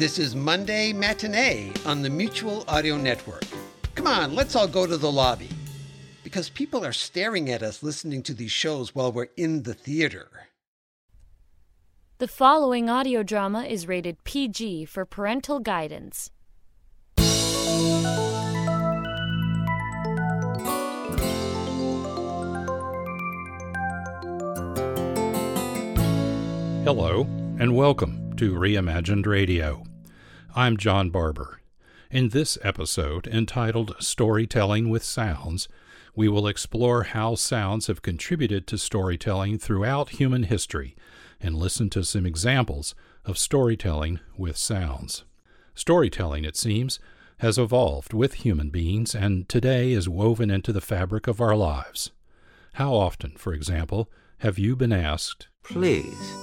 This is Monday Matinee on the Mutual Audio Network. Come on, let's all go to the lobby. Because people are staring at us listening to these shows while we're in the theater. The following audio drama is rated PG for parental guidance. Hello, and welcome to Reimagined Radio. I'm John Barber. In this episode, entitled Storytelling with Sounds, we will explore how sounds have contributed to storytelling throughout human history and listen to some examples of storytelling with sounds. Storytelling, it seems, has evolved with human beings and today is woven into the fabric of our lives. How often, for example, have you been asked, Please,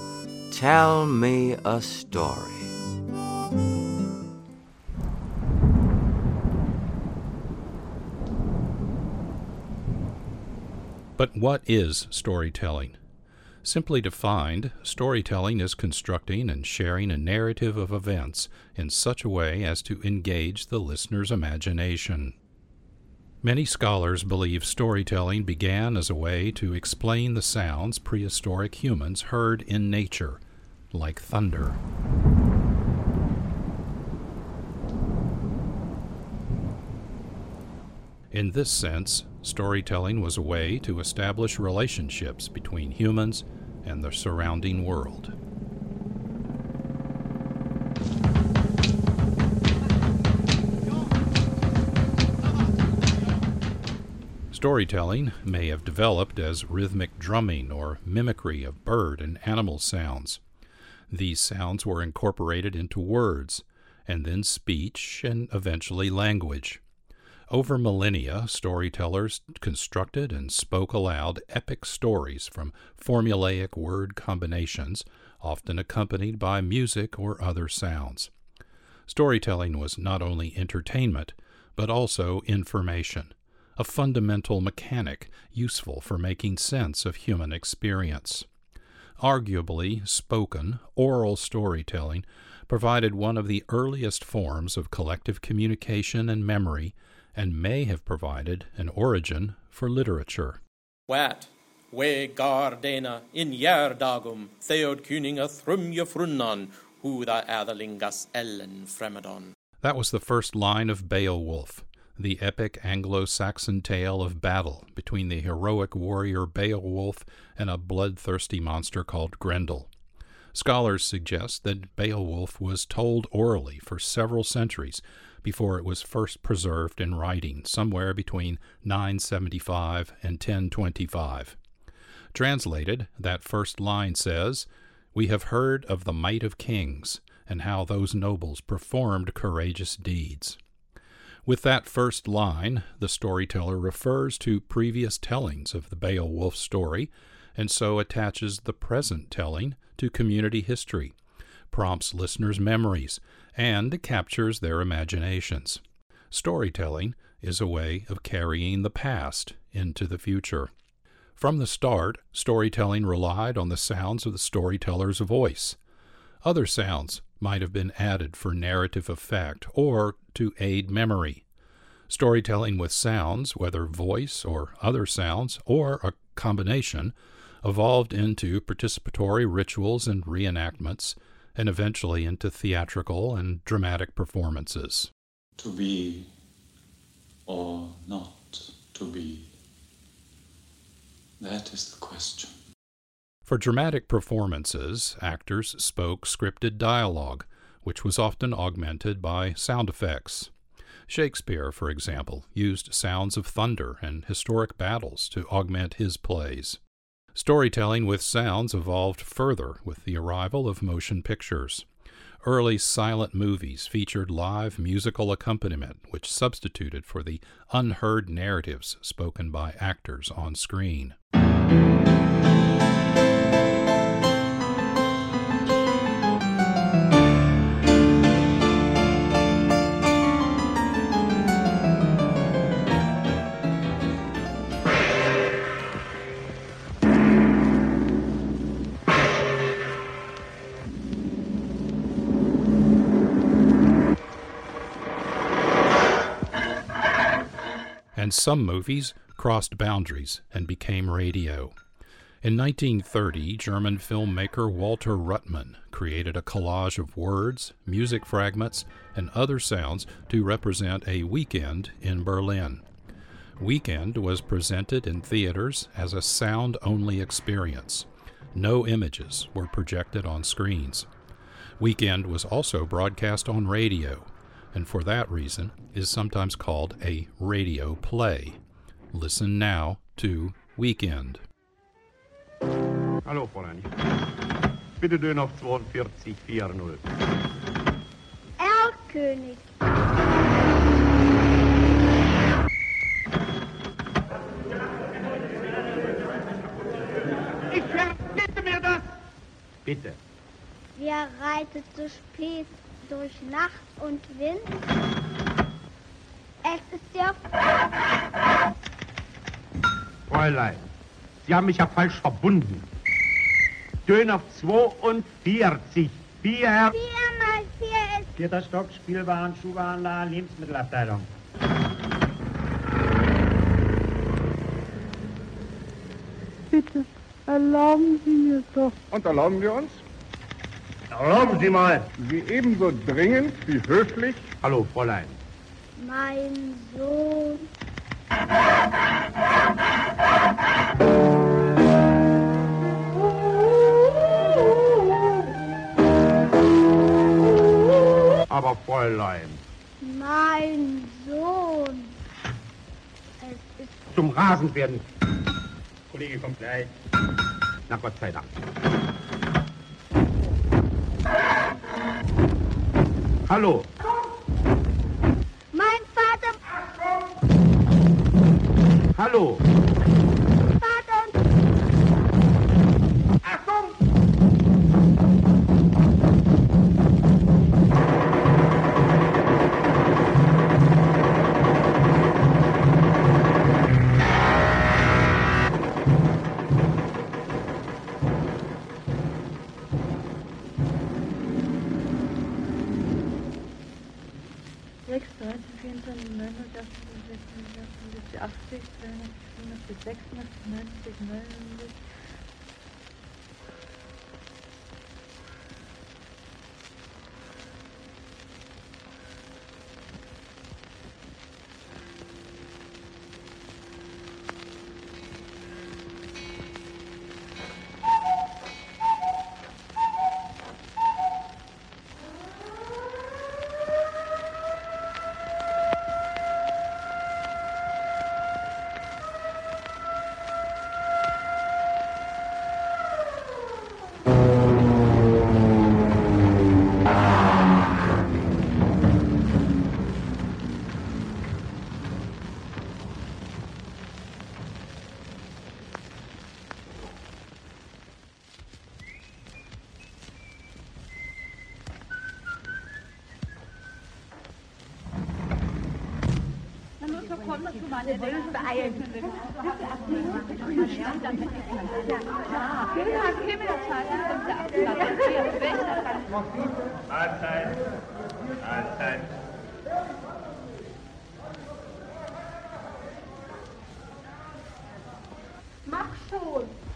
tell me a story. But what is storytelling? Simply defined, storytelling is constructing and sharing a narrative of events in such a way as to engage the listener's imagination. Many scholars believe storytelling began as a way to explain the sounds prehistoric humans heard in nature, like thunder. In this sense, storytelling was a way to establish relationships between humans and the surrounding world. Storytelling may have developed as rhythmic drumming or mimicry of bird and animal sounds. These sounds were incorporated into words, and then speech, and eventually language. Over millennia, storytellers constructed and spoke aloud epic stories from formulaic word combinations, often accompanied by music or other sounds. Storytelling was not only entertainment, but also information, a fundamental mechanic useful for making sense of human experience. Arguably, spoken, oral storytelling provided one of the earliest forms of collective communication and memory and may have provided an origin for literature. Wat, we gardena in järdagum, theod kuninga thrumja frunnan, huda aderlingas ellen fremedon. That was the first line of Beowulf, the epic Anglo Saxon tale of battle between the heroic warrior Beowulf and a bloodthirsty monster called Grendel. Scholars suggest that Beowulf was told orally for several centuries before it was first preserved in writing, somewhere between 975 and 1025. Translated, that first line says, We have heard of the might of kings, and how those nobles performed courageous deeds. With that first line, the storyteller refers to previous tellings of the Beowulf story, and so attaches the present telling to community history, prompts listeners' memories, and captures their imaginations. Storytelling is a way of carrying the past into the future. From the start, storytelling relied on the sounds of the storyteller's voice. Other sounds might have been added for narrative effect or to aid memory. Storytelling with sounds, whether voice or other sounds, or a combination, evolved into participatory rituals and reenactments, and eventually into theatrical and dramatic performances. To be or not to be? That is the question. For dramatic performances, actors spoke scripted dialogue, which was often augmented by sound effects. Shakespeare, for example, used sounds of thunder and historic battles to augment his plays. Storytelling with sounds evolved further with the arrival of motion pictures. early silent movies featured live musical accompaniment, which substituted for the unheard narratives spoken by actors on screen. And some movies crossed boundaries and became radio. In 1930, German filmmaker Walter Ruttmann created a collage of words, music fragments, and other sounds to represent a weekend in Berlin. Weekend was presented in theaters as a sound only experience. No images were projected on screens. Weekend was also broadcast on radio, and for that reason is sometimes called a radio play. Listen now to Weekend. Hallo, Fräulein. Bitte Döner auf 4240. Erlkönig. Ich verbitte mir das! Bitte. Wer reitet so spät durch Nacht und Wind? Es ist der... Fräulein, Sie haben mich ja falsch verbunden. Döner 42. Vier. Vier mal vier ist... Vierter Stock, Spielwaren, Schuhwarenladen, Lebensmittelabteilung. Bitte, erlauben Sie mir doch. Und erlauben wir uns? Erlauben Sie mal. Sie ebenso dringend wie höflich. Hallo, Fräulein. Mein Sohn. Aber Fräulein. Mein Sohn. Es ist... Zum Rasenwerden. Kollege kommt gleich. Na Gott sei Dank. Hallo. Mein Vater... Hallo. meine Dinge beeilen. Mahlzeit. Mahlzeit. Mach schon!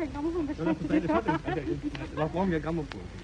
და გამომხმარდა. რა გამომია გამომხმარდა.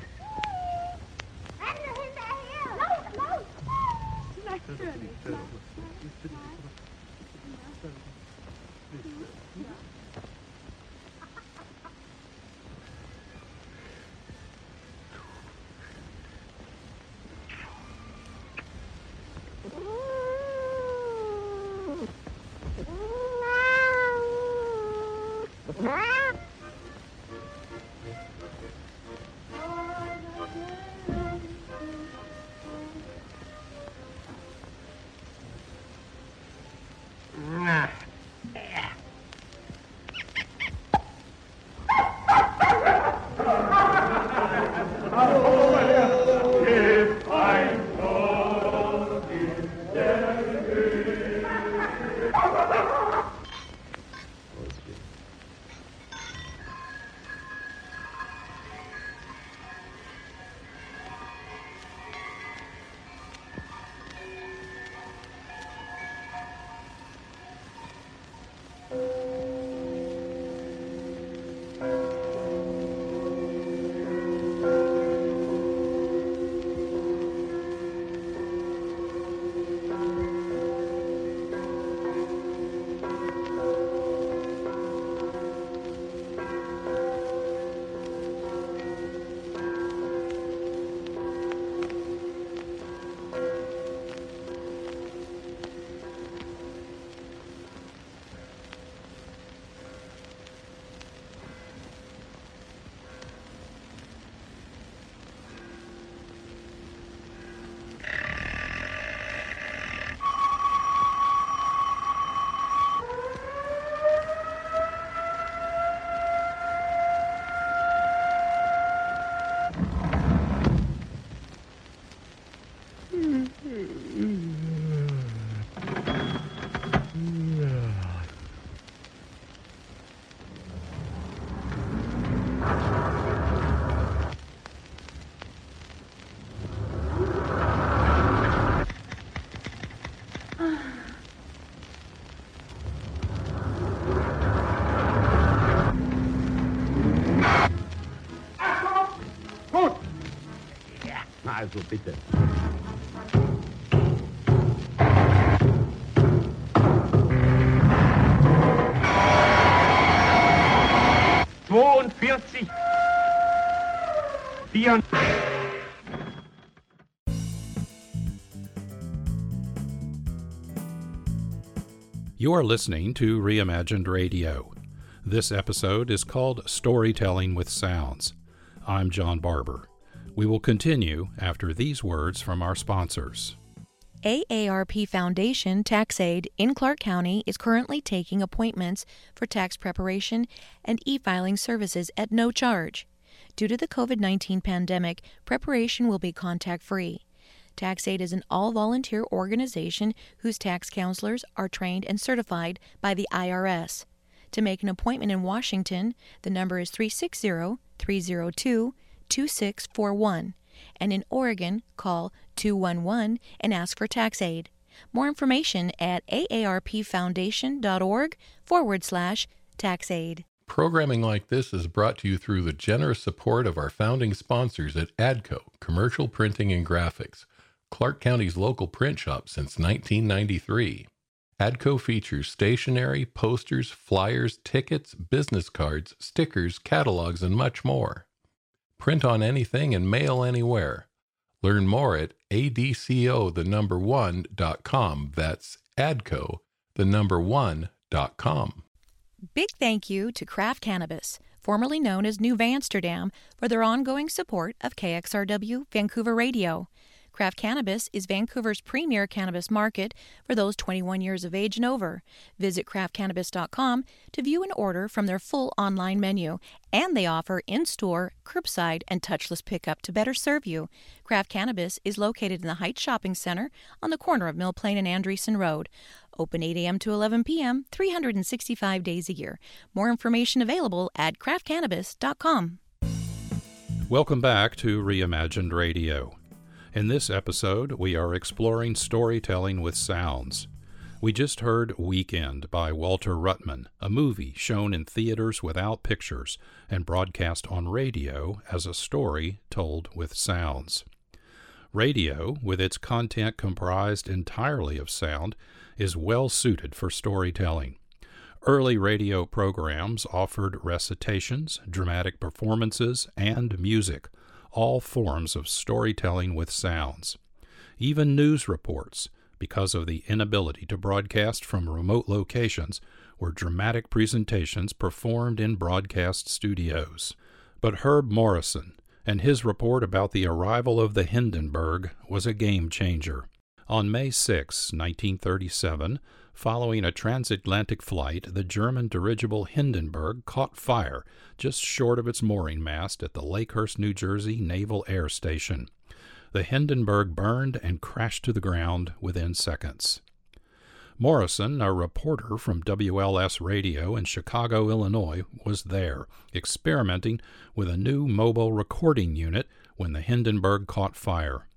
Also bitte. Zweiundvierzig. Vier. You are listening to Reimagined Radio. This episode is called Storytelling with Sounds. I'm John Barber. We will continue after these words from our sponsors. AARP Foundation Tax Aid in Clark County is currently taking appointments for tax preparation and e filing services at no charge. Due to the COVID 19 pandemic, preparation will be contact free. Tax Aid is an all volunteer organization whose tax counselors are trained and certified by the IRS. To make an appointment in Washington, the number is 360 302 2641, and in Oregon, call 211 and ask for tax aid. More information at aarpfoundation.org forward slash taxaid. Programming like this is brought to you through the generous support of our founding sponsors at ADCO, Commercial Printing and Graphics, Clark County's local print shop since 1993. ADCO features stationery, posters, flyers, tickets, business cards, stickers, catalogs, and much more. Print on anything and mail anywhere. Learn more at adco the number one dot com. That's adco the number one dot com. Big thank you to Craft Cannabis, formerly known as New Amsterdam, for their ongoing support of KXRW Vancouver Radio. Craft Cannabis is Vancouver's premier cannabis market for those 21 years of age and over. Visit craftcannabis.com to view and order from their full online menu, and they offer in store, curbside, and touchless pickup to better serve you. Craft Cannabis is located in the Heights Shopping Center on the corner of Mill Plain and Andresen Road. Open 8 a.m. to 11 p.m., 365 days a year. More information available at craftcannabis.com. Welcome back to Reimagined Radio. In this episode, we are exploring storytelling with sounds. We just heard Weekend by Walter Ruttmann, a movie shown in theaters without pictures and broadcast on radio as a story told with sounds. Radio, with its content comprised entirely of sound, is well suited for storytelling. Early radio programs offered recitations, dramatic performances, and music, all forms of storytelling with sounds. Even news reports, because of the inability to broadcast from remote locations, were dramatic presentations performed in broadcast studios. But Herb Morrison and his report about the arrival of the Hindenburg was a game changer. On May 6, 1937, following a transatlantic flight, the German dirigible Hindenburg caught fire just short of its mooring mast at the Lakehurst, New Jersey Naval Air Station. The Hindenburg burned and crashed to the ground within seconds. Morrison, a reporter from WLS Radio in Chicago, Illinois, was there, experimenting with a new mobile recording unit when the Hindenburg caught fire.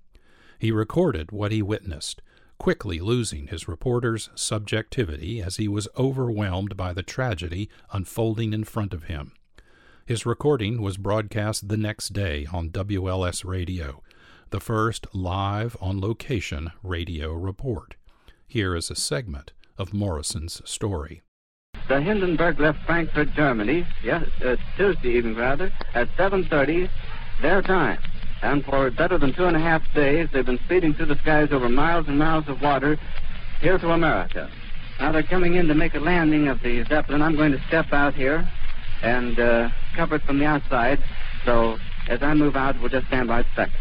He recorded what he witnessed, quickly losing his reporter's subjectivity as he was overwhelmed by the tragedy unfolding in front of him. His recording was broadcast the next day on WLS Radio, the first live on location radio report. Here is a segment of Morrison's story. The Hindenburg left Frankfurt, Germany, yes, uh, Tuesday evening rather, at 7:30 their time. And for better than two and a half days, they've been speeding through the skies over miles and miles of water here to America. Now they're coming in to make a landing of the Zeppelin. I'm going to step out here and uh, cover it from the outside. So as I move out, we'll just stand by second.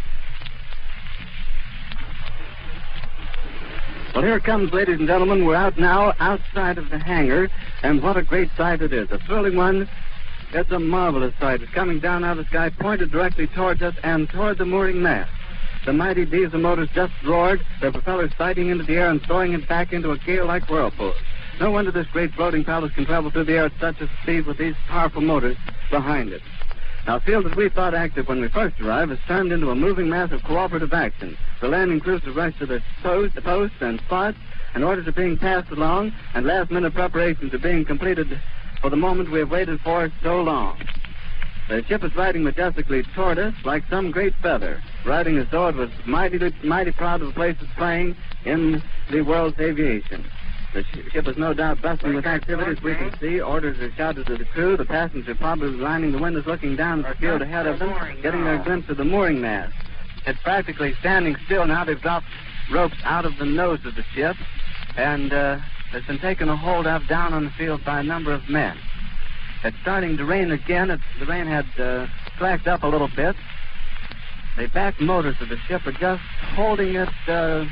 Well, here it comes, ladies and gentlemen. We're out now outside of the hangar, and what a great sight it is. A thrilling one. It's a marvelous sight. It's coming down out of the sky, pointed directly towards us and toward the mooring mast. The mighty diesel motors just roared, their propellers sighting into the air and throwing it back into a gale-like whirlpool. No wonder this great floating palace can travel through the air at such a speed with these powerful motors behind it. Now, field that we thought active when we first arrived has turned into a moving mass of cooperative action. The landing crews have rushed to their posts, posts and spots, and orders are being passed along, and last-minute preparations are being completed for the moment we have waited for so long. The ship is riding majestically toward us like some great feather, riding as though it was mighty, mighty proud of the place it's playing in the world's aviation. The sh- ship is no doubt bustling with activity as we can see. Orders are shouted to the crew. The passengers are probably lining the windows looking down at the field ahead of them, getting their glimpse of the mooring mast. It's practically standing still now. They've dropped ropes out of the nose of the ship, and uh, it's been taken a hold of down on the field by a number of men. It's starting to rain again. It's, the rain had uh, slacked up a little bit. The back motors of the ship are just holding it uh,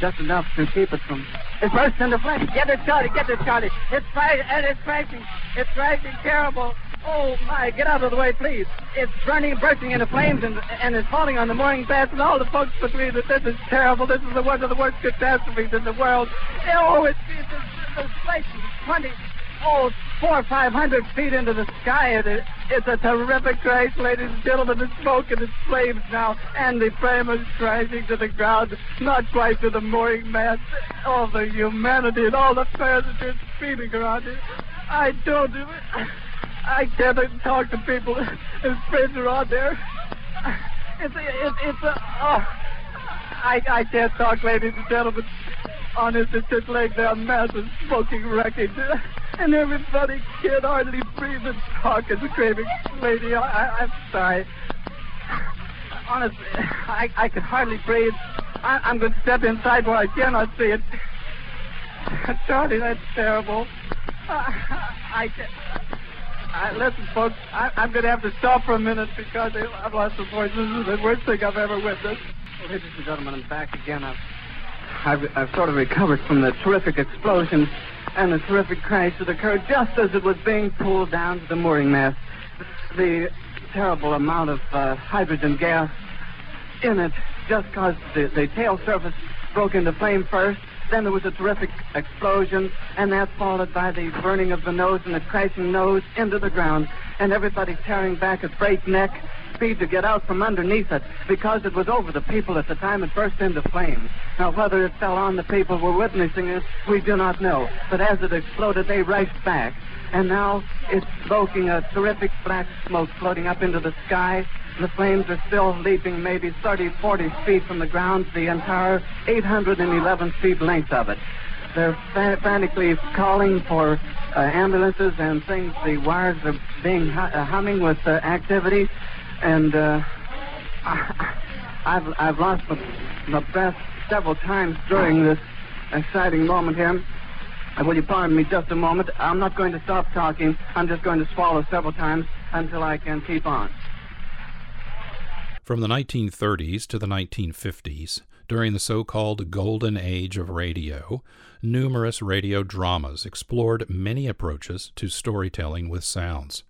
just enough to keep it from. It bursts into flames. Get it, Charlie. Get it, Charlie. It's crashing, and it's crashing. It's crashing terrible. Oh my! Get out of the way, please. It's burning, bursting into flames, and and it's falling on the mooring mast and all the folks between that This is terrible. This is the one of the worst catastrophes in the world. Oh, it's it's, it's, it's like twenty, oh, four or five hundred feet into the sky. It, it, it's a terrific crash, ladies and gentlemen. It's smoke and it's flames now, and the frame is crashing to the ground, not quite to the mooring mast. All the humanity and all the passengers screaming around it. I don't. Do it. I can't talk to people. His friends are on there. It's it's it's a. Oh, I I can't talk, ladies and gentlemen. Honest, it's just like there massive smoking wreckage, and everybody can't hardly breathe and talk and screaming. Lady, I, I'm sorry. Honestly, I I can hardly breathe. I, I'm going to step inside where I cannot see it. Charlie, that's terrible. I, I can't. I, listen, folks, I, I'm going to have to stop for a minute because I've lost the voice. This is the worst thing I've ever witnessed. Ladies and gentlemen, I'm back again. I've, I've, I've sort of recovered from the terrific explosion and the terrific crash that occurred just as it was being pulled down to the mooring mast. The terrible amount of uh, hydrogen gas in it just caused the, the tail surface broke into flame first. Then there was a terrific explosion, and that followed by the burning of the nose and the crashing nose into the ground, and everybody tearing back at breakneck speed to get out from underneath it because it was over the people at the time it burst into flames. Now, whether it fell on the people who were witnessing it, we do not know. But as it exploded, they rushed back. And now it's smoking a terrific black smoke floating up into the sky. The flames are still leaping maybe 30, 40 feet from the ground, the entire 811 feet length of it. They're frantically calling for uh, ambulances and things. The wires are being hu- uh, humming with uh, activity, and uh, I've I've lost my, my breath several times during this exciting moment here. Uh, will you pardon me just a moment? I'm not going to stop talking. I'm just going to swallow several times until I can keep on. From the 1930s to the 1950s, during the so called Golden Age of radio, numerous radio dramas explored many approaches to storytelling with sounds.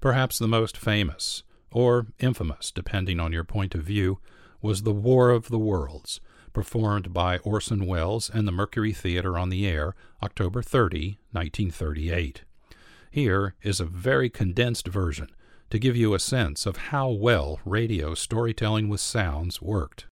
Perhaps the most famous, or infamous, depending on your point of view, was The War of the Worlds, performed by Orson Welles and the Mercury Theater on the Air, October 30, 1938. Here is a very condensed version to give you a sense of how well radio storytelling with sounds worked.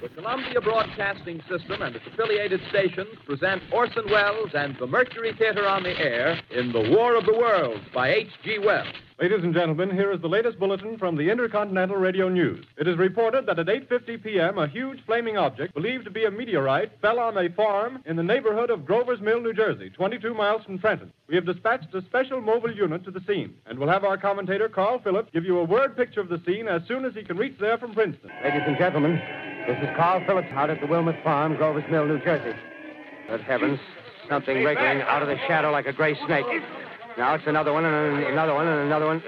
The Columbia Broadcasting System and its affiliated stations present Orson Welles and the Mercury Theater on the Air in The War of the Worlds by H.G. Wells. Ladies and gentlemen, here is the latest bulletin from the Intercontinental Radio News. It is reported that at 8:50 p.m., a huge flaming object believed to be a meteorite fell on a farm in the neighborhood of Grover's Mill, New Jersey, 22 miles from Trenton. We have dispatched a special mobile unit to the scene, and we'll have our commentator Carl Phillips give you a word picture of the scene as soon as he can reach there from Princeton. Ladies and gentlemen, this is Carl Phillips out at the Wilmot Farm, Grover's Mill, New Jersey. Good heavens, something wriggling out of the shadow like a gray snake. Now it's another one and another one and another one.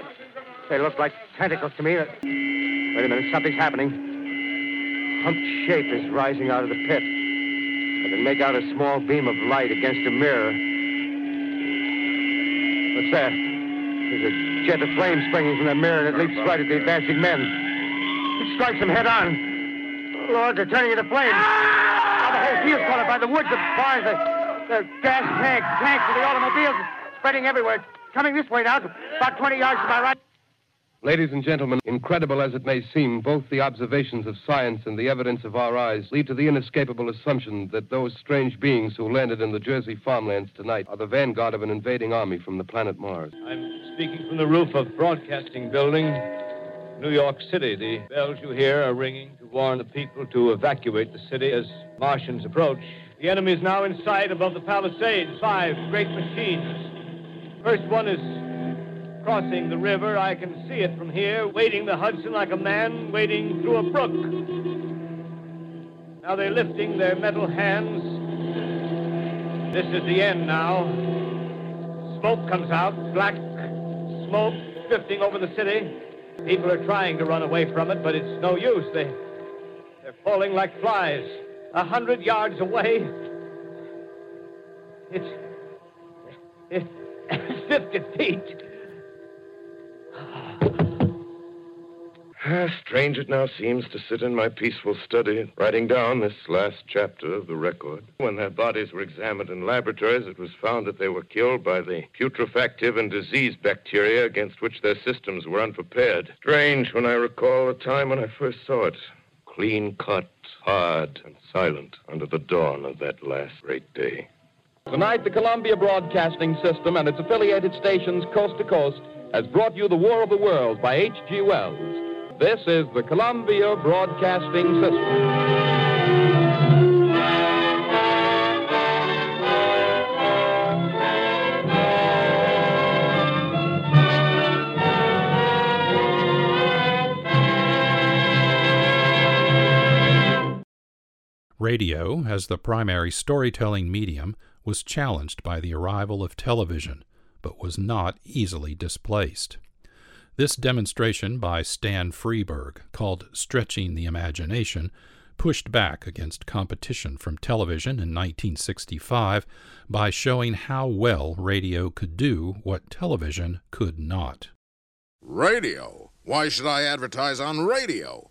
They look like tentacles to me. Wait a minute, something's happening. Humped shape is rising out of the pit. I can make out a small beam of light against a mirror. What's that? There's a jet of flame springing from the mirror, and it leaps right at the advancing men. It strikes them head on. Lord, they're turning into flames. Now the whole field's caught up by the woods, the barns, the, the gas tanks, tanks of the automobiles, spreading everywhere. It's coming this way now, about 20 yards to my right. Ladies and gentlemen, incredible as it may seem, both the observations of science and the evidence of our eyes lead to the inescapable assumption that those strange beings who landed in the Jersey farmlands tonight are the vanguard of an invading army from the planet Mars. I'm speaking from the roof of Broadcasting Building, New York City. The bells you hear are ringing to warn the people to evacuate the city as Martians approach. The enemy is now in sight above the Palisades. Five great machines. First one is crossing the river. I can see it from here, wading the Hudson like a man wading through a brook. Now they're lifting their metal hands. This is the end now. Smoke comes out, black smoke drifting over the city. People are trying to run away from it, but it's no use. They, they're falling like flies. A hundred yards away. It's, it's 50 feet. How strange it now seems to sit in my peaceful study, writing down this last chapter of the record. When their bodies were examined in laboratories, it was found that they were killed by the putrefactive and disease bacteria against which their systems were unprepared. Strange when I recall the time when I first saw it. Clean cut, hard, and silent under the dawn of that last great day. Tonight, the Columbia Broadcasting System and its affiliated stations coast to coast has brought you The War of the Worlds by H.G. Wells. This is the Columbia Broadcasting System. Radio, as the primary storytelling medium, was challenged by the arrival of television, but was not easily displaced. This demonstration by Stan Freberg, called Stretching the Imagination, pushed back against competition from television in 1965 by showing how well radio could do what television could not. Radio? Why should I advertise on radio?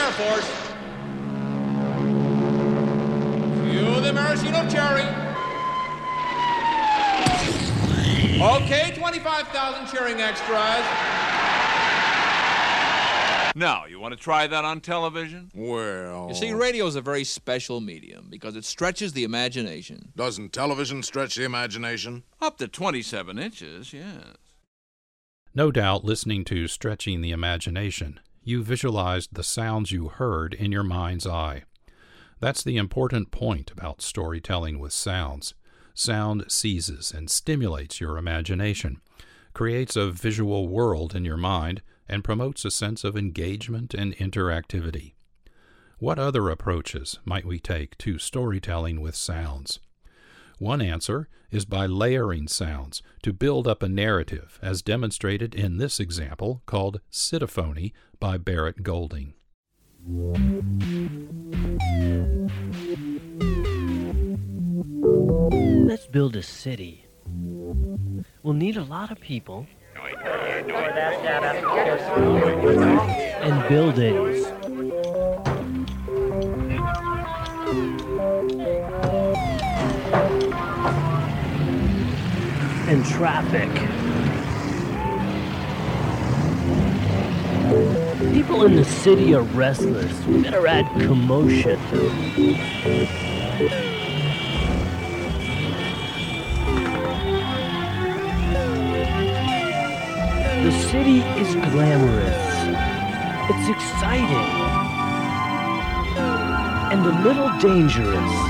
Air Force. Cue the maraschino cherry. Okay, 25,000 cheering extras. Now, you want to try that on television? Well. You see, radio is a very special medium because it stretches the imagination. Doesn't television stretch the imagination? Up to 27 inches, yes. No doubt, listening to Stretching the Imagination, you visualized the sounds you heard in your mind's eye. That's the important point about storytelling with sounds. Sound seizes and stimulates your imagination, creates a visual world in your mind, and promotes a sense of engagement and interactivity. What other approaches might we take to storytelling with sounds? One answer is by layering sounds to build up a narrative, as demonstrated in this example called Citophony by Barrett Golding. Let's build a city. We'll need a lot of people and buildings. And traffic. People in the city are restless. We better add commotion. The city is glamorous. It's exciting. And a little dangerous.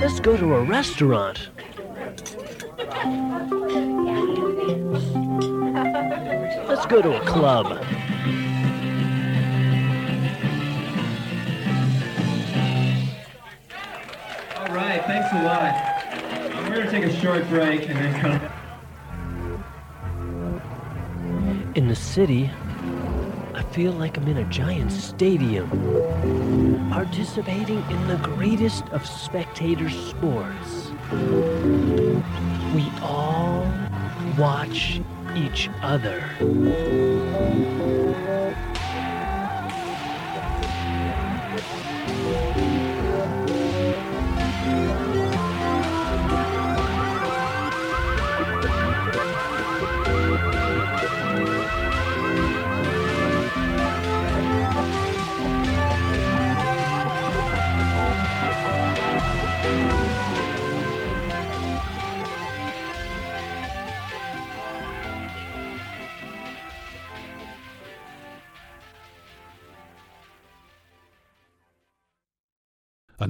Let's go to a restaurant. Let's go to a club. All right, thanks a lot. We're going to take a short break and then come. In the city, feel like I'm in a giant stadium, participating in the greatest of spectator sports. We all watch each other.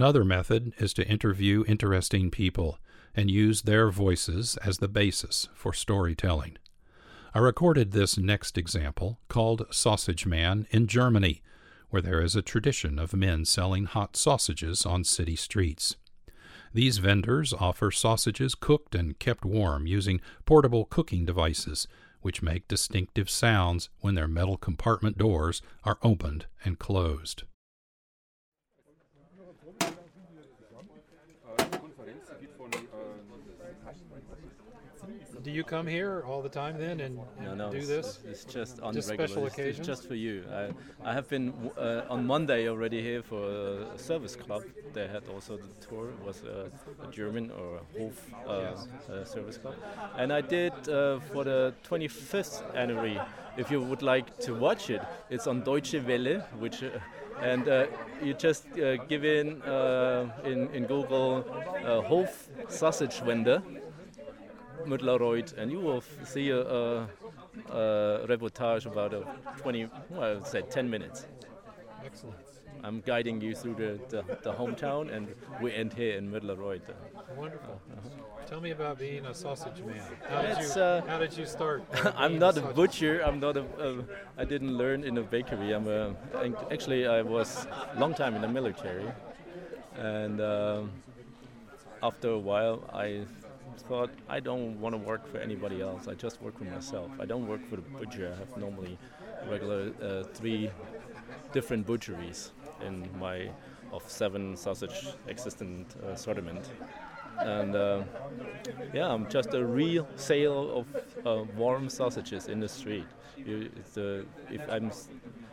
Another method is to interview interesting people and use their voices as the basis for storytelling. I recorded this next example, called Sausage Man, in Germany, where there is a tradition of men selling hot sausages on city streets. These vendors offer sausages cooked and kept warm using portable cooking devices, which make distinctive sounds when their metal compartment doors are opened and closed. Do you come here all the time then and, and no, no, do it's- this? It's just on just regular. special it's- it's occasions. just for you. I, I have been uh, on Monday already here for a service club. They had also the tour. It was a, a German or a Hof uh, uh, service club, and I did uh, for the 25th anniversary. If you would like to watch it, it's on Deutsche Welle, which. Uh, and uh, you just uh, give in uh, in, in Google uh, Hof sausage vendor, Mütterreuth, and you will f- see a, a, a reportage about a 20, well, I would say 10 minutes. Excellent. I'm guiding you through the, the, the hometown, and we end here in Mütterreuth. Wonderful. Tell me about being a sausage man. How did you uh, How did you start? uh, I'm not a sausage- butcher. I'm not a. a I didn't learn in a bakery. I'm a. Actually, I was long time in the military, and um, after a while, I thought I don't want to work for anybody else. I just work for myself. I don't work for the butcher. I have normally regular uh, three different butcheries in my of seven sausage existent uh, assortment. And uh, yeah, I'm just a real sale of uh, warm sausages in the street. You, a, if I'm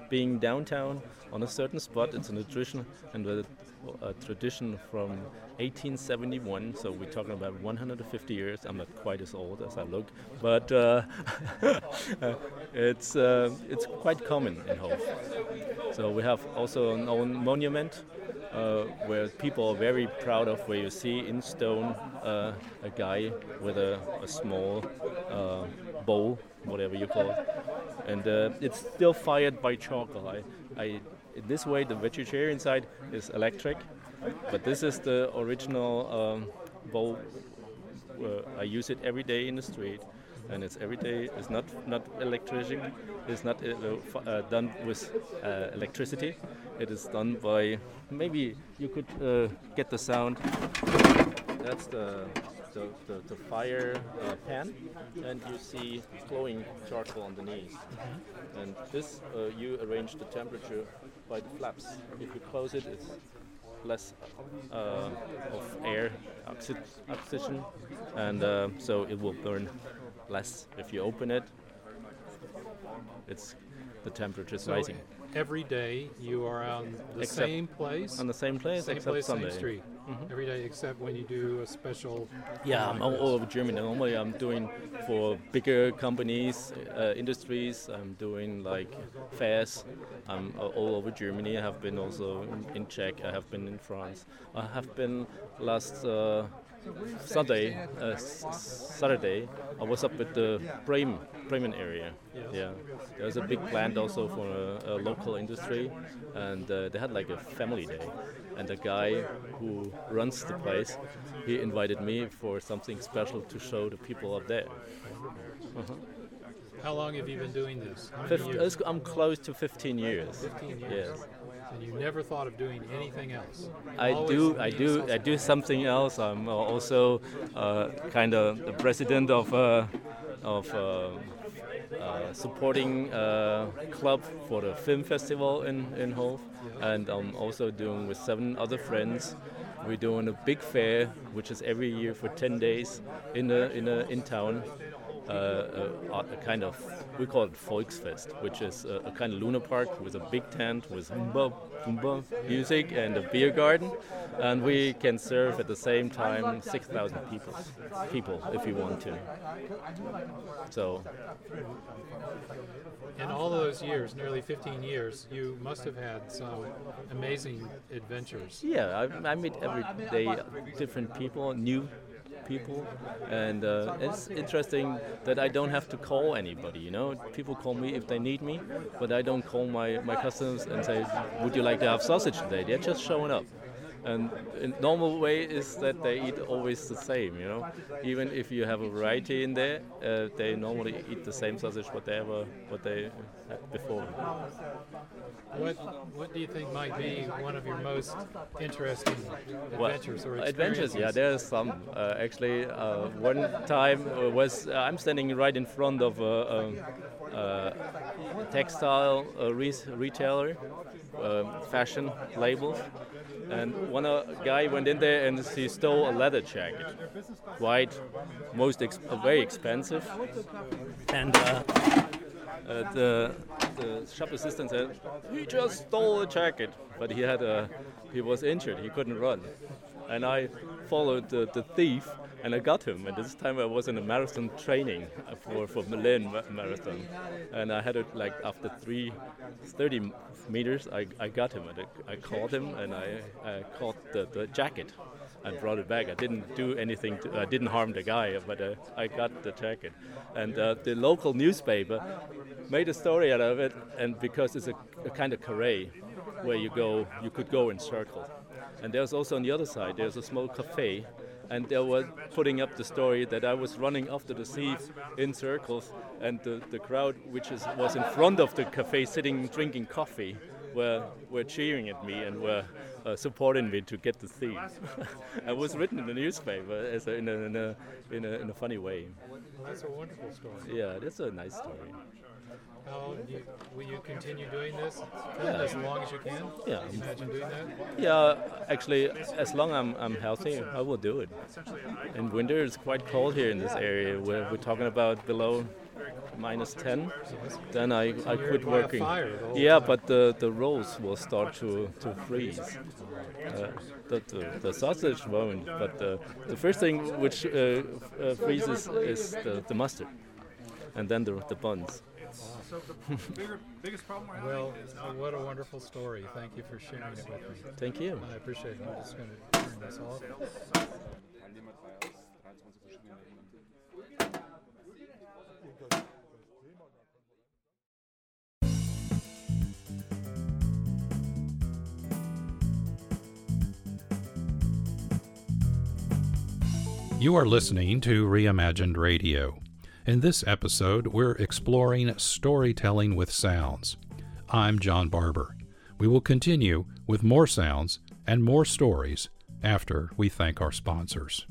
being downtown on a certain spot, it's a tradition and a, a tradition from 1871. So we're talking about 150 years. I'm not quite as old as I look, but uh, it's uh, it's quite common in Hof. So we have also an own monument uh, where people are very proud of, where you see in stone uh, a guy with a, a small uh, bowl, whatever you call it, and uh, it's still fired by charcoal. I, I, this way, the vegetarian side is electric, but this is the original um, bowl. Uh, I use it every day in the street, and it's every day. It's not not electrician. It's not uh, uh, done with uh, electricity. It is done by maybe you could uh, get the sound. That's the the, the, the fire uh, pan, and you see glowing charcoal underneath. And this uh, you arrange the temperature by the flaps. If you close it, it's less uh, of air oxy- oxygen, and uh, so it will burn less. If you open it, it's the temperature is rising. Every day you are on the Except- same place. on the same place, Same except place, Sunday. same street. Mhm. Every day except when you do a special. Yeah, I'm all, all over Germany. Normally, I'm doing for bigger companies, uh, industries. I'm doing like fairs. I'm uh, all over Germany. I have been also in, in Czech. I have been in France. I have been last uh, Sunday, uh, Saturday. I was up at the Bremen, Bremen area. Yeah, there's a big plant also for a, a local industry, and uh, they had like a family day. And the guy who runs the place, he invited me for something special to show the people up there. Uh-huh. How long have you been doing this? Fif- I'm close to 15 years. 15 years. Yes. And you never thought of doing anything else. I Always do, I do, salsa. I do something else. I'm uh, also uh, kind of the president of uh, of uh, uh, supporting uh, club for the film festival in in Hof, and I'm also doing with seven other friends. We're doing a big fair, which is every year for 10 days in the in the, in town. Uh, a, a kind of we call it Volksfest, which is a, a kind of Luna Park with a big tent with zumba, zumba music and a beer garden, and we can serve at the same time 6,000 people, people if you want to. So In all those years, nearly 15 years, you must have had some amazing adventures. yeah, I, I meet every day different people, new people, and uh, it's interesting that I don't have to call anybody. You know, people call me if they need me, but I don't call my, my customers and say, "Would you like to have sausage today?" They're just showing up. And in normal way is that they eat always the same, you know. Even if you have a variety in there, uh, they normally eat the same sausage whatever what they had before. What What do you think might be one of your most interesting Well, adventures or adventures, yeah, there are some. Uh, actually, uh, one time was uh, I'm standing right in front of a, a, a textile re- retailer, uh, fashion labels, and one uh, guy went in there and he stole a leather jacket, white, most ex- uh, very expensive, and. Uh, uh, the, the shop assistant said he just stole a jacket, but he had a he was injured. He couldn't run, and I followed the, the thief and I got him. And this time I was in a marathon training for for Berlin marathon, and I had it like after three 30 meters, I, I got him and I, I caught him and I, I caught the, the jacket. I brought it back. I didn't do anything. To, I didn't harm the guy, but uh, I got the jacket. And uh, the local newspaper made a story out of it, and because it's a, a kind of carré where you go, you could go in circles. And there's also on the other side, there's a small cafe, and they were putting up the story that I was running after the thief in circles, and the, the crowd, which is, was in front of the cafe, sitting drinking coffee, were, were cheering at me and were uh, supporting me to get the thief. it was written in the newspaper as a, in, a, in, a, in, a, in a funny way. Well, that's a wonderful story. Yeah, that's a nice story. How you, will you continue doing this Yeah. as long as you can? Yeah. Can you imagine doing that? Yeah, actually, as long as I'm, I'm healthy, I will do it. In winter, it's quite cold here in this area. We're, we're talking about below minus 10. Then I, I quit working. fire the whole Yeah, but the, the rolls will start to, to freeze. Uh, the, the, the sausage won't, but the, the first thing which uh, uh, freezes is the, the mustard, and then the, the buns. Well, uh, what a wonderful story. Thank you for sharing it with me. Thank you. I appreciate it. I'm just going to turn this off. You are listening to Reimagined Radio. In this episode, we're exploring storytelling with sounds. I'm John Barber. We will continue with more sounds and more stories after we thank our sponsors.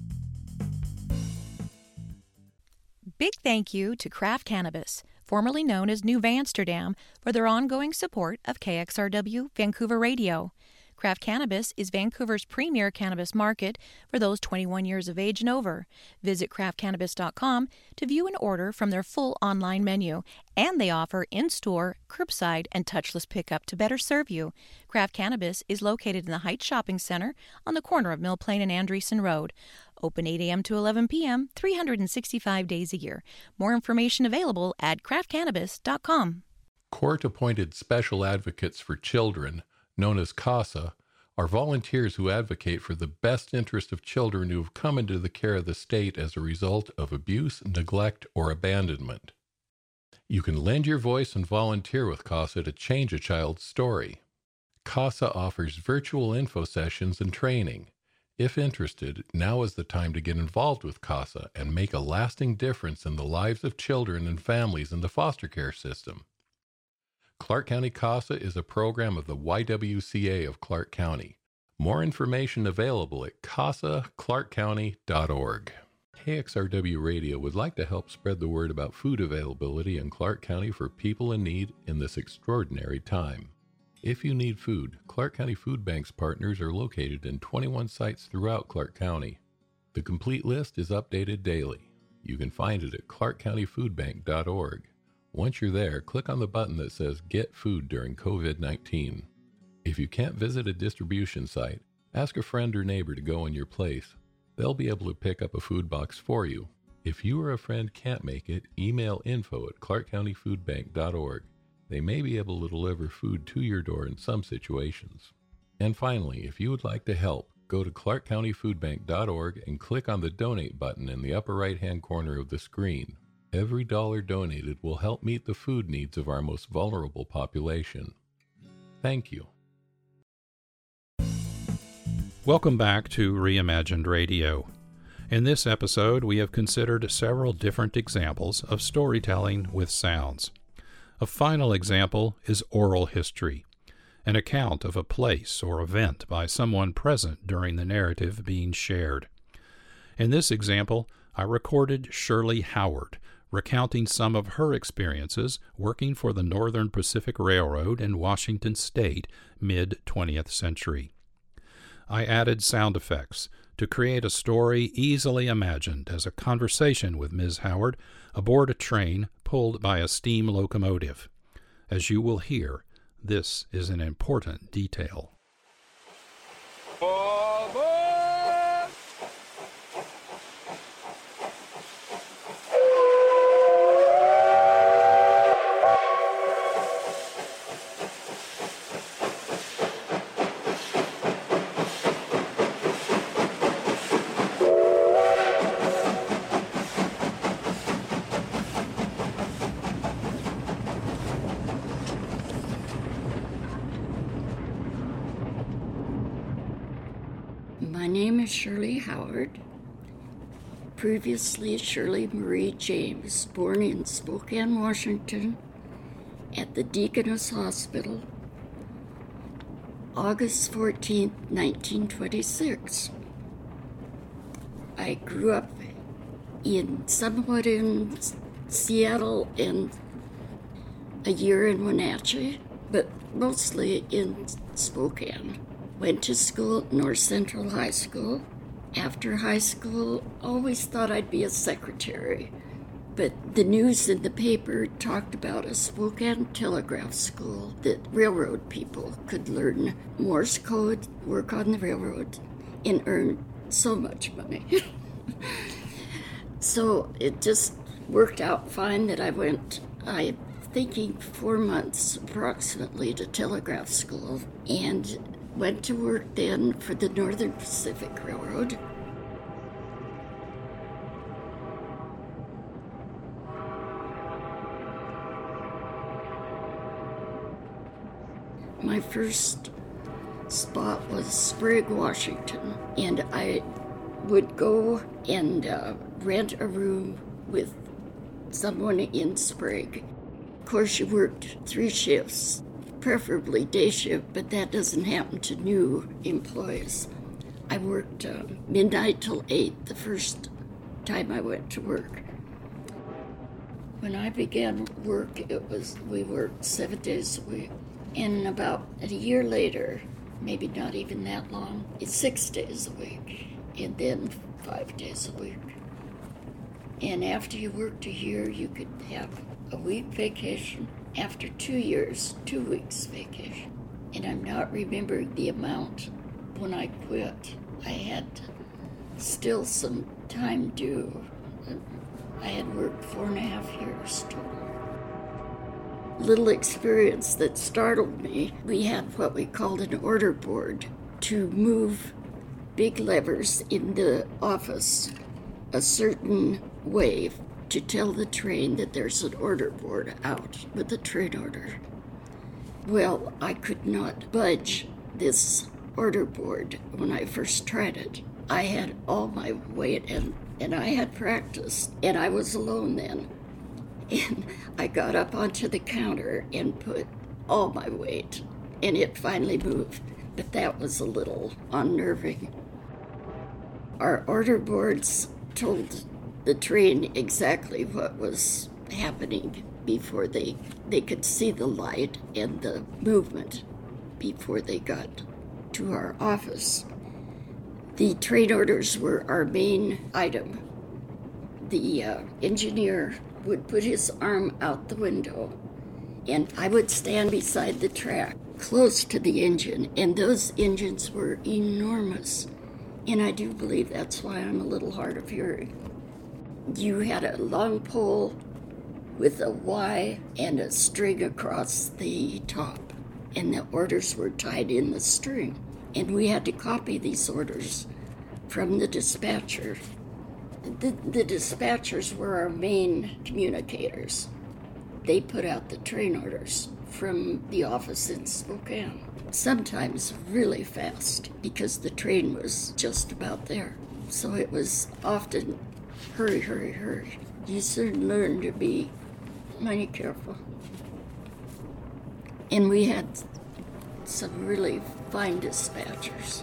Big thank you to Craft Cannabis, formerly known as New Amsterdam, for their ongoing support of KXRW Vancouver Radio. Craft Cannabis is Vancouver's premier cannabis market for those 21 years of age and over. Visit craftcannabis.com to view and order from their full online menu, and they offer in store, curbside, and touchless pickup to better serve you. Craft Cannabis is located in the Heights Shopping Center on the corner of Mill Plain and Andresen Road. Open 8 a.m. to 11 p.m., 365 days a year. More information available at craftcannabis.com. Court appointed special advocates for children, known as CASA, are volunteers who advocate for the best interest of children who have come into the care of the state as a result of abuse, neglect, or abandonment. You can lend your voice and volunteer with CASA to change a child's story. CASA offers virtual info sessions and training. If interested, now is the time to get involved with CASA and make a lasting difference in the lives of children and families in the foster care system. Clark County CASA is a program of the YWCA of Clark County. More information available at casaclarkcounty.org. KXRW Radio would like to help spread the word about food availability in Clark County for people in need in this extraordinary time. If you need food, Clark County Food Bank's partners are located in 21 sites throughout Clark County. The complete list is updated daily. You can find it at clarkcountyfoodbank.org. Once you're there, click on the button that says Get Food during COVID 19. If you can't visit a distribution site, ask a friend or neighbor to go in your place. They'll be able to pick up a food box for you. If you or a friend can't make it, email info at clarkcountyfoodbank.org. They may be able to deliver food to your door in some situations. And finally, if you would like to help, go to clarkcountyfoodbank.org and click on the donate button in the upper right hand corner of the screen. Every dollar donated will help meet the food needs of our most vulnerable population. Thank you. Welcome back to Reimagined Radio. In this episode, we have considered several different examples of storytelling with sounds. A final example is oral history, an account of a place or event by someone present during the narrative being shared. In this example, I recorded Shirley Howard recounting some of her experiences working for the Northern Pacific Railroad in Washington state mid 20th century. I added sound effects to create a story easily imagined as a conversation with Ms. Howard aboard a train pulled by a steam locomotive. As you will hear, this is an important detail name is Previously, Shirley Marie James, born in Spokane, Washington, at the Deaconess Hospital, August 14, 1926. I grew up in somewhat in Seattle and a year in Wenatchee, but mostly in Spokane. Went to school at North Central High School. After high school, always thought I'd be a secretary. But the news in the paper talked about a Spokane telegraph school that railroad people could learn Morse code, work on the railroad, and earn so much money. so it just worked out fine that I went, I thinking four months approximately to telegraph school and went to work then for the Northern Pacific Railroad. My first spot was Sprague, Washington, and I would go and uh, rent a room with someone in Sprague. Of course, you worked three shifts, preferably day shift, but that doesn't happen to new employees. I worked uh, midnight till 8 the first time I went to work. When I began work, it was we worked seven days a week. And about a year later, maybe not even that long, it's six days a week, and then five days a week. And after you worked a year, you could have a week vacation. After two years, two weeks vacation. And I'm not remembering the amount when I quit. I had still some time due. I had worked four and a half years total. Little experience that startled me. We had what we called an order board to move big levers in the office a certain way to tell the train that there's an order board out with a train order. Well, I could not budge this order board when I first tried it. I had all my weight and, and I had practiced, and I was alone then. And I got up onto the counter and put all my weight, and it finally moved. But that was a little unnerving. Our order boards told the train exactly what was happening before they they could see the light and the movement before they got to our office. The train orders were our main item. The uh, engineer would put his arm out the window, and I would stand beside the track, close to the engine, and those engines were enormous. And I do believe that's why I'm a little hard of hearing. You had a long pole with a Y and a string across the top, and the orders were tied in the string. And we had to copy these orders from the dispatcher. The, the dispatchers were our main communicators. They put out the train orders from the office in Spokane, sometimes really fast because the train was just about there. So it was often hurry, hurry, hurry. You soon learn to be mighty careful. And we had some really fine dispatchers.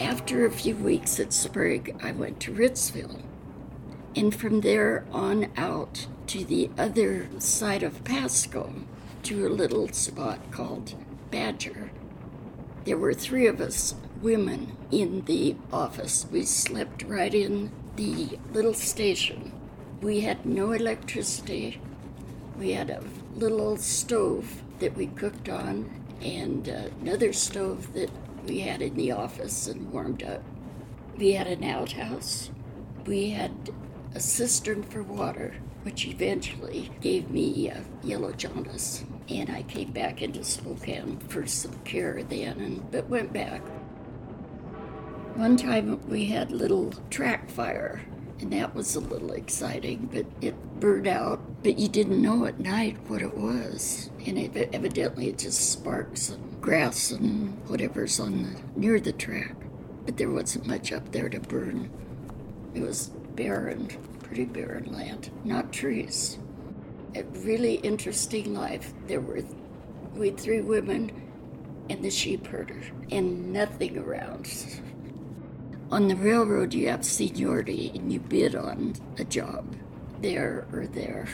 After a few weeks at Sprague, I went to Ritzville. And from there on out to the other side of Pasco, to a little spot called Badger. There were three of us women in the office. We slept right in the little station. We had no electricity. We had a little old stove that we cooked on and uh, another stove that we had in the office and warmed up. We had an outhouse. We had a cistern for water, which eventually gave me uh, yellow jaundice. And I came back into Spokane for some care then, and, but went back. One time we had little track fire, and that was a little exciting, but it burned out. But you didn't know at night what it was, and it, evidently it just sparks some grass and whatever's on the near the track. But there wasn't much up there to burn. It was barren, pretty barren land, not trees. A really interesting life. There were we three women and the sheep herder, and nothing around. On the railroad, you have seniority and you bid on a job there or there.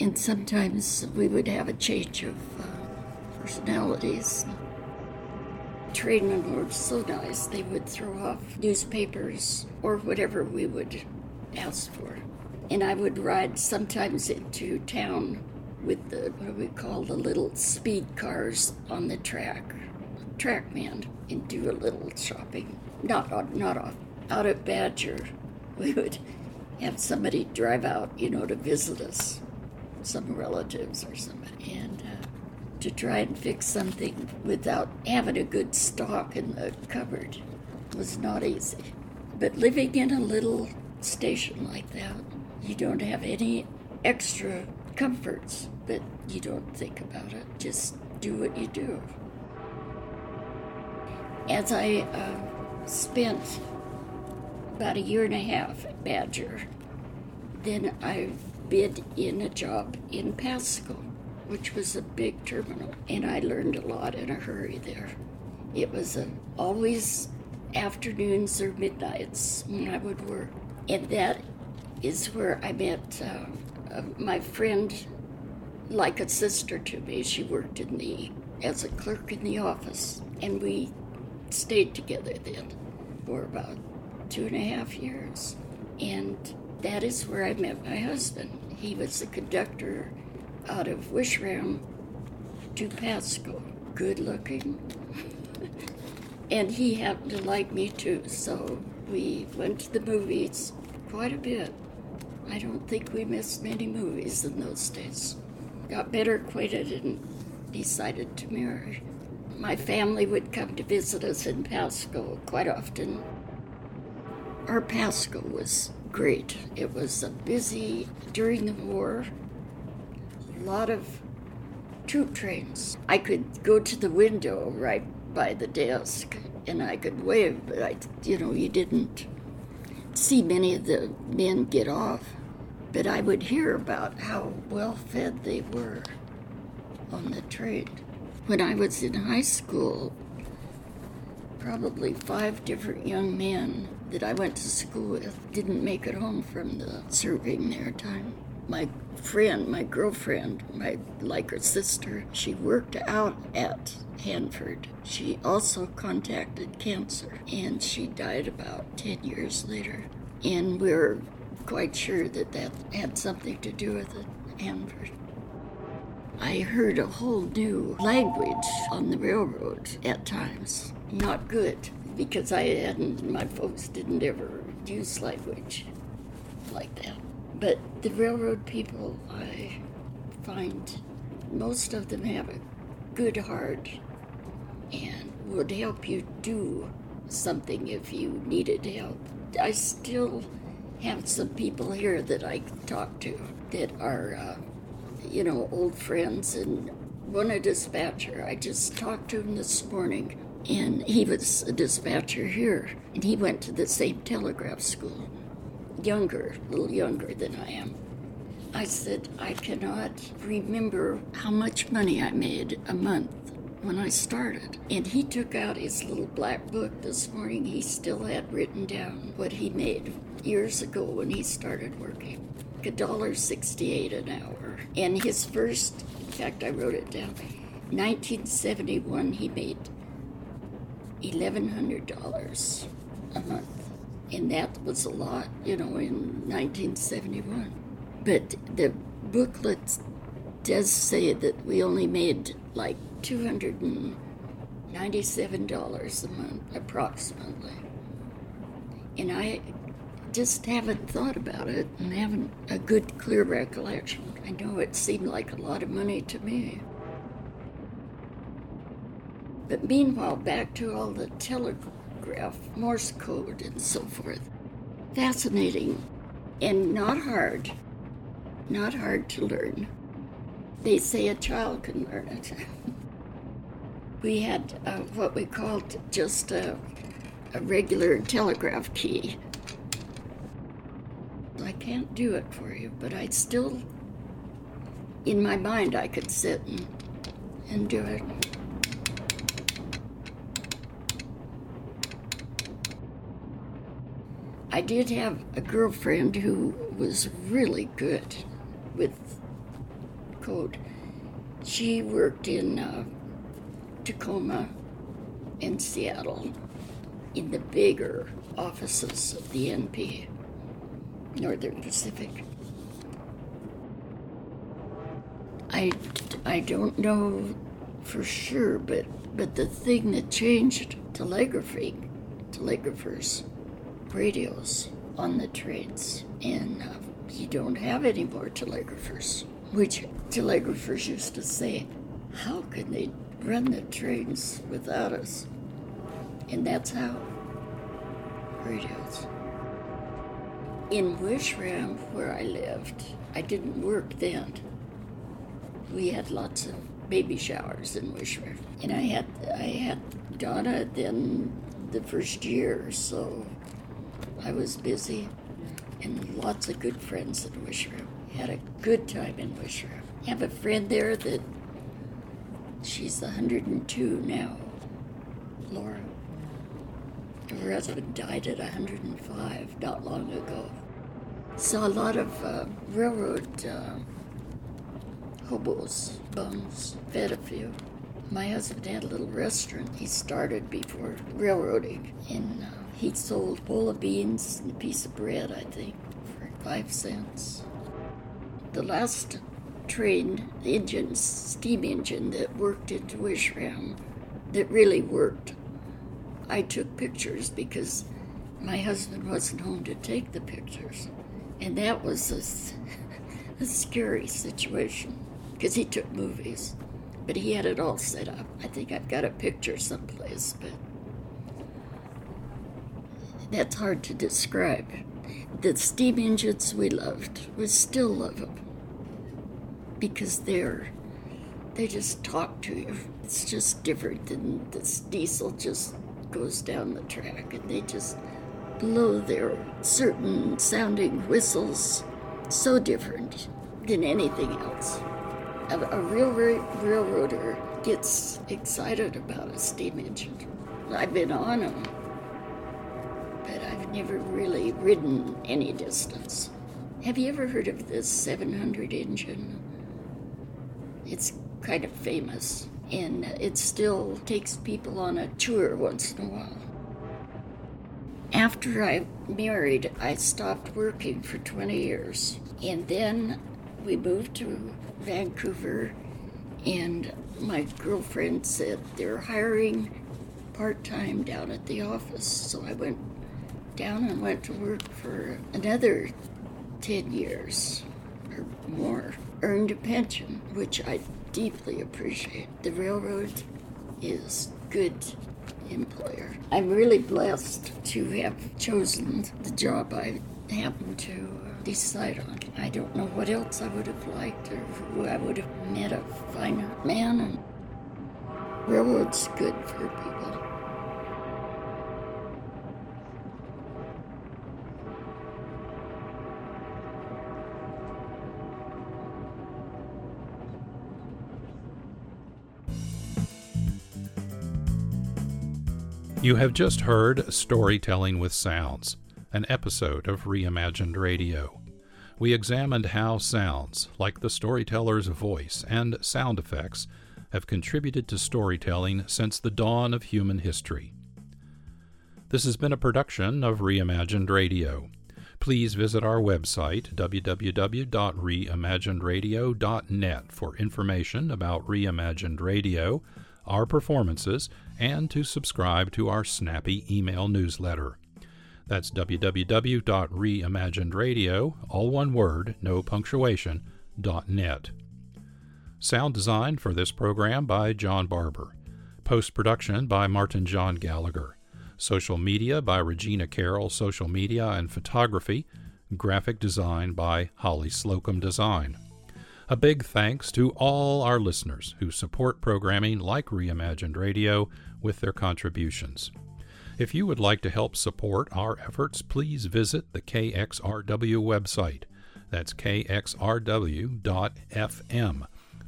And sometimes we would have a change of uh, personalities. Trainmen were so nice, they would throw off newspapers or whatever we would ask for. And I would ride sometimes into town with the, what we call the little speed cars on the track, track man, and do a little shopping. Not not out at Badger. We would have somebody drive out, you know, to visit us, some relatives or somebody, and uh, to try and fix something without having a good stock in the cupboard was not easy. But living in a little station like that, you don't have any extra comforts, but you don't think about it. Just do what you do. As I uh, spent about a year and a half at Badger, then I bid in a job in Pasco, which was a big terminal, and I learned a lot in a hurry there. It was a, always afternoons or midnights when I would work, and that is where I met uh, uh, my friend, like a sister to me. She worked in the as a clerk in the office, and we stayed together then for about two and a half years. And that is where I met my husband. He was the conductor out of Wishram to Pasco, good looking. and he happened to like me too, so we went to the movies quite a bit. I don't think we missed many movies in those days. Got better acquainted and decided to marry. My family would come to visit us in Pasco quite often. Our Pasco was great. It was a busy during the war, a lot of troop trains. I could go to the window right by the desk and I could wave, but I, you know, you didn't see many of the men get off. But I would hear about how well fed they were. on the train. When I was in high school, probably five different young men that I went to school with didn't make it home from the serving their time. My friend, my girlfriend, my like her sister, she worked out at Hanford. She also contacted cancer and she died about 10 years later. And we're quite sure that that had something to do with it, Hanford. I heard a whole new language on the railroad at times. Not good, because I hadn't, my folks didn't ever use language like that. But the railroad people, I find most of them have a good heart and would help you do something if you needed help. I still have some people here that I talk to that are, uh, you know, old friends. And one a dispatcher, I just talked to him this morning, and he was a dispatcher here, and he went to the same telegraph school, younger, a little younger than I am. I said, I cannot remember how much money I made a month when I started. And he took out his little black book this morning. He still had written down what he made years ago when he started working. A dollar sixty-eight an hour. And his first, in fact, I wrote it down. 1971, he made $1,100 a month. And that was a lot, you know, in 1971. But the booklet does say that we only made like $297 a month, approximately. And I just haven't thought about it and haven't a good, clear recollection. I know it seemed like a lot of money to me. But meanwhile, back to all the telegraph, Morse code, and so forth. Fascinating and not hard. Not hard to learn. They say a child can learn it. we had uh, what we called just a, a regular telegraph key. I can't do it for you, but I still, in my mind, I could sit and, and do it. I did have a girlfriend who was really good with code. She worked in uh, Tacoma and Seattle in the bigger offices of the NP, Northern Pacific. I, I don't know for sure, but, but the thing that changed telegraphy, telegraphers, radios on the trains, and uh, you don't have any more telegraphers, which telegraphers used to say, How can they run the trains without us? And that's how radios. In Wishram, where I lived, I didn't work then. We had lots of baby showers in Wishram, and I had I had Donna then the first year, so I was busy, and lots of good friends in Wishram. Had a good time in Wishram. Have a friend there that she's 102 now, Laura. Her husband died at 105 not long ago. Saw a lot of uh, railroad uh, hobos, bums, fed a few. My husband had a little restaurant he started before railroading, and uh, he sold a bowl of beans and a piece of bread, I think, for five cents. The last train the engine, steam engine that worked into Wishram, that really worked, I took pictures because my husband wasn't home to take the pictures. And that was a, a scary situation because he took movies, but he had it all set up. I think I've got a picture someplace, but that's hard to describe. The steam engines we loved, we still love them because they're they just talk to you. It's just different than this diesel just goes down the track and they just blow their certain sounding whistles so different than anything else. A, railroad, railroader gets excited about a steam engine. I've been on them, but I've never really ridden any distance. Have you ever heard of this 700 engine? It's kind of famous, and it still takes people on a tour once in a while. After I married, I stopped working for 20 years, and then we moved to Vancouver, and my girlfriend said they're hiring part time down at the office. So I went down and went to work for another 10 years or more. Earned a pension, which I deeply appreciate. The railroad is good employer. I'm really blessed to have chosen the job I happened to decide on. I don't know what else I would have liked or who I would have met a finer man and railroad's good for people. You have just heard Storytelling with Sounds, an episode of Reimagined Radio. We examined how sounds, like the storyteller's voice and sound effects, have contributed to storytelling since the dawn of human history. This has been a production of Reimagined Radio. Please visit our website, www.reimaginedradio.net, for information about Reimagined Radio, our performances, and to subscribe to our snappy email newsletter. That's www.reimaginedradio, all one word, no punctuation, .net. Sound design for this program by John Barber. Post production by Martin John Gallagher. Social media by Regina Carroll Social Media and Photography. Graphic design by Holly Slocum Design. A big thanks to all our listeners who support programming like Reimagined Radio with their contributions. If you would like to help support our efforts, please visit the KXRW website. That's kxrw.fm.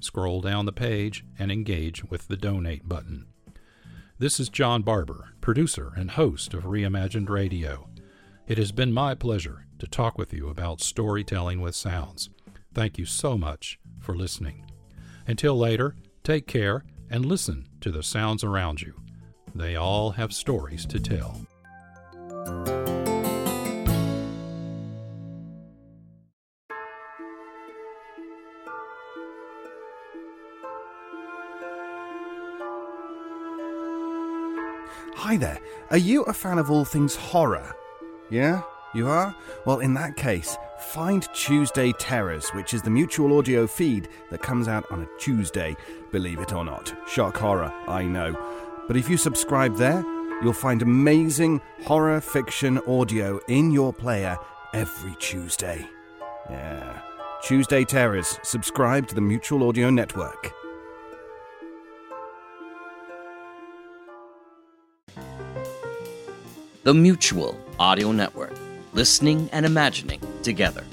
Scroll down the page and engage with the donate button. This is John Barber, producer and host of Reimagined Radio. It has been my pleasure to talk with you about storytelling with sounds. Thank you so much for listening. Until later, take care and listen to the sounds around you. They all have stories to tell. Hi there. Are you a fan of all things horror? Yeah? You are? Well, in that case, find Tuesday Terrors, which is the mutual audio feed that comes out on a Tuesday, believe it or not. Shock horror, I know. But if you subscribe there, you'll find amazing horror fiction audio in your player every Tuesday. Yeah. Tuesday Terrors. Subscribe to the Mutual Audio Network. The Mutual Audio Network. Listening and imagining together.